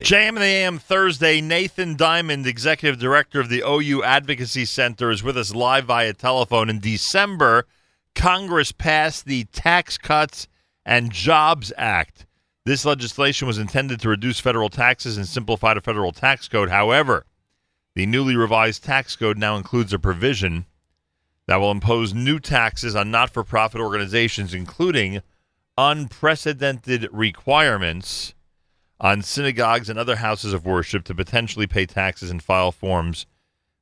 And the AM Thursday. Nathan Diament, Executive Director of the OU Advocacy Center, is with us live via telephone. In December, Congress passed the Tax Cuts and Jobs Act. This legislation was intended to reduce federal taxes and simplify the federal tax code. However, the newly revised tax code now includes a provision that will impose new taxes on not for profit organizations, including unprecedented requirements on synagogues and other houses of worship to potentially pay taxes and file forms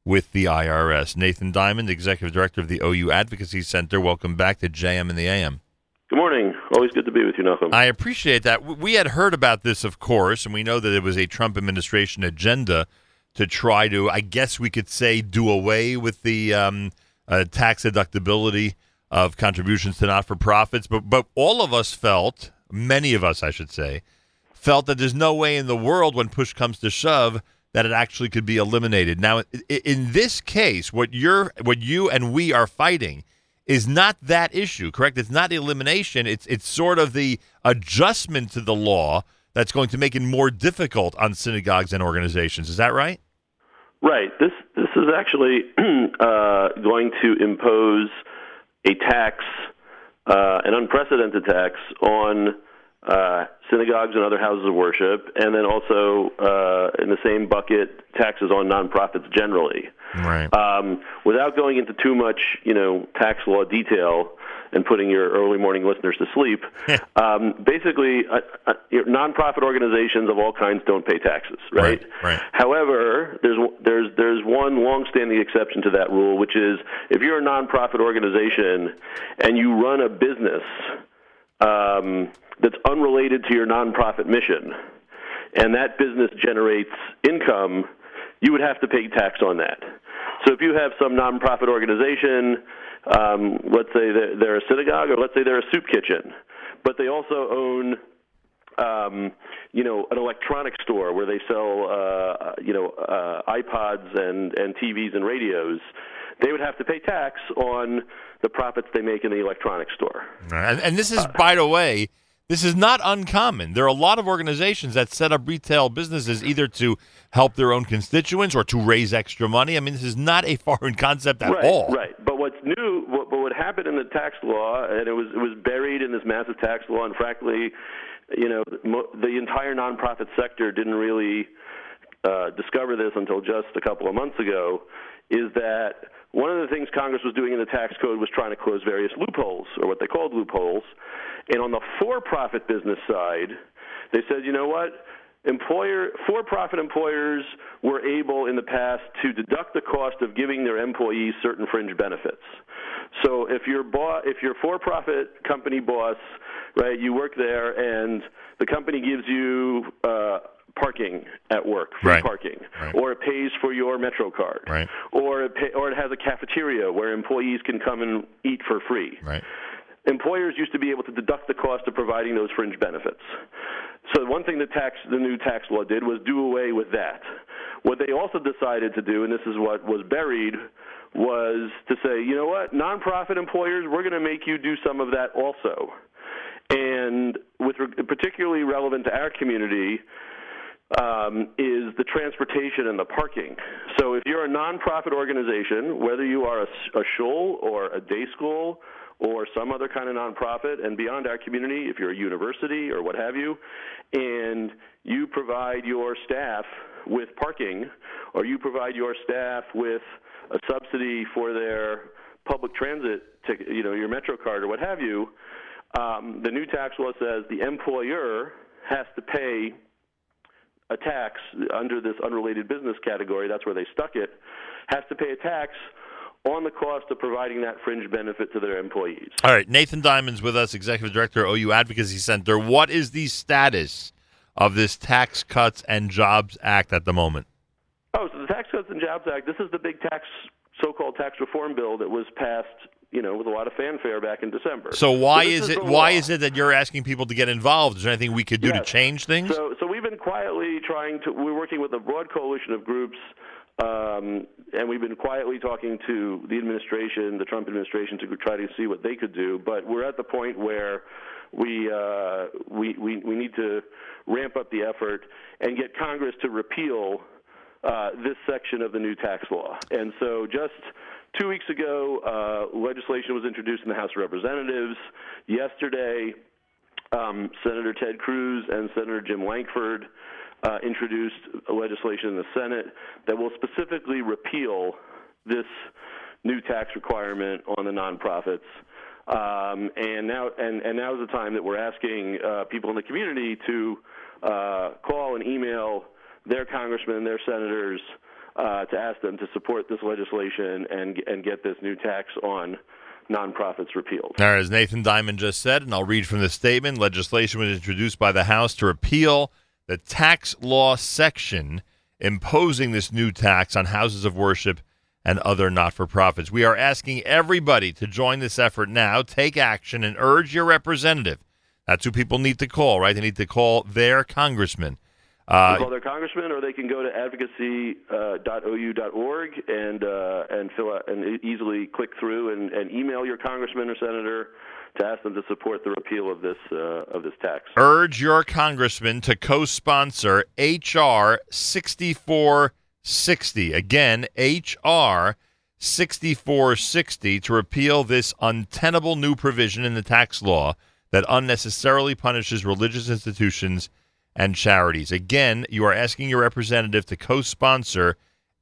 with the IRS. Nathan Diament, Executive Director of the OU Advocacy Center, welcome back to JM in the AM. Good morning. Always good to be with you, Nathan. I appreciate that. We had heard about this, of course, and we know that it was a Trump administration agenda to try to, I guess we could say, do away with the um, uh, tax deductibility of contributions to not for profits. But, but all of us felt, many of us, I should say, felt that there's no way in the world when push comes to shove that it actually could be eliminated. Now, in this case, what you're, what you and we are fighting is not that issue, correct? It's not elimination. It's it's sort of the adjustment to the law that's going to make it more difficult on synagogues and organizations. Is that right? Right. This this is actually uh, going to impose a tax, uh, an unprecedented tax on uh, synagogues and other houses of worship, and then also uh, in the same bucket, taxes on nonprofits generally. Right. Um, without going into too much, you know, tax law detail and putting your early morning listeners to sleep, um, basically, uh, uh, nonprofit organizations of all kinds don't pay taxes, right? Right. right. However, there's there's there's one long-standing exception to that rule, which is if you're a nonprofit organization and you run a business. Um, that's unrelated to your nonprofit mission, and that business generates income, you would have to pay tax on that. So if you have some nonprofit organization, um, let's say they're a synagogue, or let's say they're a soup kitchen, but they also own um, you know, an electronic store where they sell, uh, you know, uh, iPods and, and TVs and radios, they would have to pay tax on the profits they make in the electronic store. And, and this is, uh, by the way, this is not uncommon. There are a lot of organizations that set up retail businesses either to help their own constituents or to raise extra money. I mean, this is not a foreign concept at right, all. Right. But what's new, what, but what happened in the tax law, and it was it was buried in this massive tax law, and frankly, you know, the entire nonprofit sector didn't really uh, discover this until just a couple of months ago, is that one of the things Congress was doing in the tax code was trying to close various loopholes, or what they called loopholes. And on the for-profit business side, they said, you know what? Employer, for-profit employers were able in the past to deduct the cost of giving their employees certain fringe benefits. So if your boss, if your for-profit company boss, right, you work there, and the company gives you uh, parking at work, free right. parking, right. or it pays for your Metro card, right. or it pay, or it has a cafeteria where employees can come and eat for free. Right. Employers used to be able to deduct the cost of providing those fringe benefits. So one thing the tax the new tax law did was do away with that. What they also decided to do, and this is what was buried, was to say, you know what, nonprofit employers, we're going to make you do some of that also. And with particularly relevant to our community, um, is the transportation and the parking. So if you're a nonprofit organization, whether you are a, a shul or a day school or some other kind of nonprofit, and beyond our community, if you're a university or what have you, and you provide your staff with parking, or you provide your staff with a subsidy for their public transit, ticket, you know, your Metro card or what have you, um, the new tax law says the employer has to pay a tax under this unrelated business category, that's where they stuck it, has to pay a tax on the cost of providing that fringe benefit to their employees. All right, Nathan Diament's with us, Executive Director, OU Advocacy Center. What is the status of this Tax Cuts and Jobs Act at the moment? Oh, so the Tax Cuts and Jobs Act, this is the big tax so-called tax reform bill that was passed you know, with a lot of fanfare back in December. So why so is it why law. is it that you're asking people to get involved? Is there anything we could do yes. to change things? So, so we've been quietly trying to. We're working with a broad coalition of groups, um, and we've been quietly talking to the administration, the Trump administration, to try to see what they could do. But we're at the point where we, uh, we, we, we need to ramp up the effort and get Congress to repeal uh, this section of the new tax law. And so just two weeks ago, uh, legislation was introduced in the House of Representatives. Yesterday, um, Senator Ted Cruz and Senator Jim Lankford uh, introduced legislation in the Senate that will specifically repeal this new tax requirement on the nonprofits. Um, and now, and, and now is the time that we're asking uh, people in the community to uh, call and email their congressmen, their senators, uh, to ask them to support this legislation and and get this new tax on nonprofits repealed. Right, as Nathan Diament just said, and I'll read from the statement: legislation was introduced by the House to repeal the tax law section imposing this new tax on houses of worship and other not for profits. We are asking everybody to join this effort now, take action, and urge your representative. That's who people need to call, right? They need to call their congressman. Uh, call their congressman, or they can go to advocacy.ou.org uh, and uh, and fill out and easily click through and, and, email your congressman or senator to ask them to support the repeal of this uh, of this tax. Urge your congressman to co-sponsor HR 6460. Again, H.R. 6460 to repeal this untenable new provision in the tax law that unnecessarily punishes religious institutions and charities. Again, you are asking your representative to co sponsor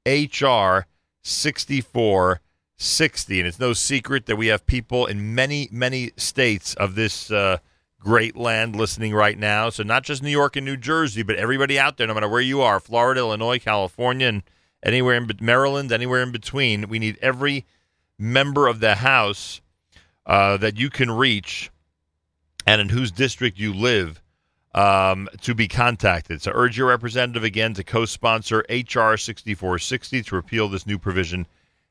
H.R. 6460. And it's no secret that we have people in many, many states of this. Uh, great land listening right now. So not just New York and New Jersey, but everybody out there, no matter where you are, Florida, Illinois, California, and anywhere in Maryland, anywhere in between. We need every member of the House uh, that you can reach and in whose district you live um, to be contacted. So urge your representative again to co-sponsor HR 6460 to repeal this new provision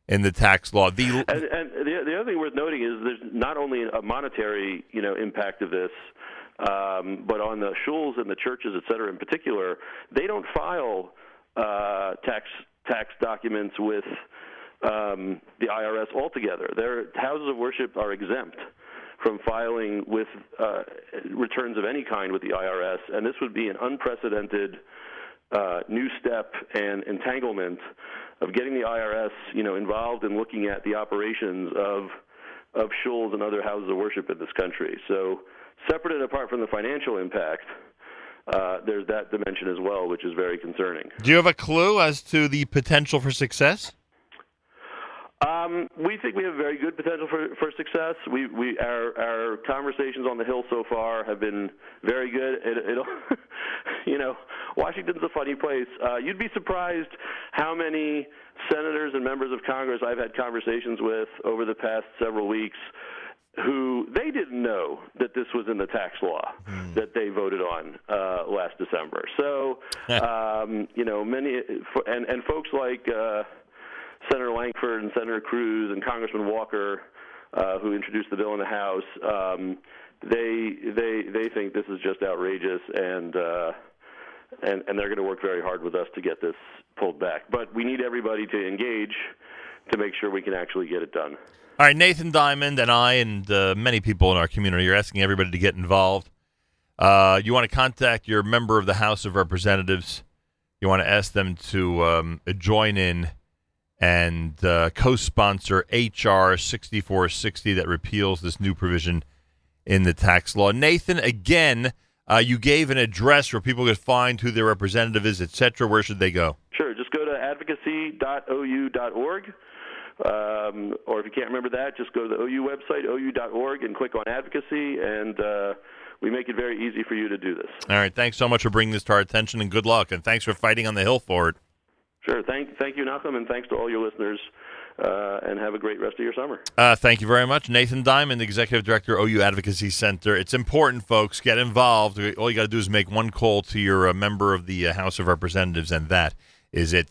in the tax law. The and, and the, the other thing worth noting is there's not only a monetary you know impact of this. Um, but on the shuls and the churches, et cetera, in particular, they don't file uh, tax tax documents with um, the IRS altogether. Their houses of worship are exempt from filing with uh, returns of any kind with the IRS, and this would be an unprecedented uh, new step and entanglement of getting the IRS, you know, involved in looking at the operations of of shuls and other houses of worship in this country. So, separate and apart from the financial impact, uh, there's that dimension as well, which is very concerning. Do you have a clue as to the potential for success? Um, we think we have very good potential for, for success. We, we, our, our conversations on the Hill so far have been very good. It, it'll, you know, Washington's a funny place. Uh, you'd be surprised how many senators and members of Congress I've had conversations with over the past several weeks who they didn't know that this was in the tax law mm. that they voted on uh, last December. So, um, you know, many and and folks like. Uh, Senator Lankford and Senator Cruz and Congressman Walker, uh, who introduced the bill in the House, um, they they they think this is just outrageous, and uh, and and they're going to work very hard with us to get this pulled back. But we need everybody to engage to make sure we can actually get it done. All right, Nathan Diament and I and uh, many people in our community are asking everybody to get involved. Uh, you want to contact your member of the House of Representatives. You want to ask them to um, join in and uh, co-sponsor HR 6460 that repeals this new provision in the tax law. Nathan, again, uh, you gave an address where people could find who their representative is, etc. Where should they go? Sure, just go to advocacy.ou.org. Um, or if you can't remember that, just go to the OU website, ou.org, and click on advocacy, and uh, we make it very easy for you to do this. All right. Thanks so much for bringing this to our attention, and good luck. And thanks for fighting on the Hill for it. Sure. Thank, thank you, Nachum, and thanks to all your listeners. Uh, and have a great rest of your summer. Uh, thank you very much. Nathan Diament, Executive Director, OU Advocacy Center. It's important, folks. Get involved. All you got to do is make one call to your uh, member of the uh, House of Representatives, and that is it.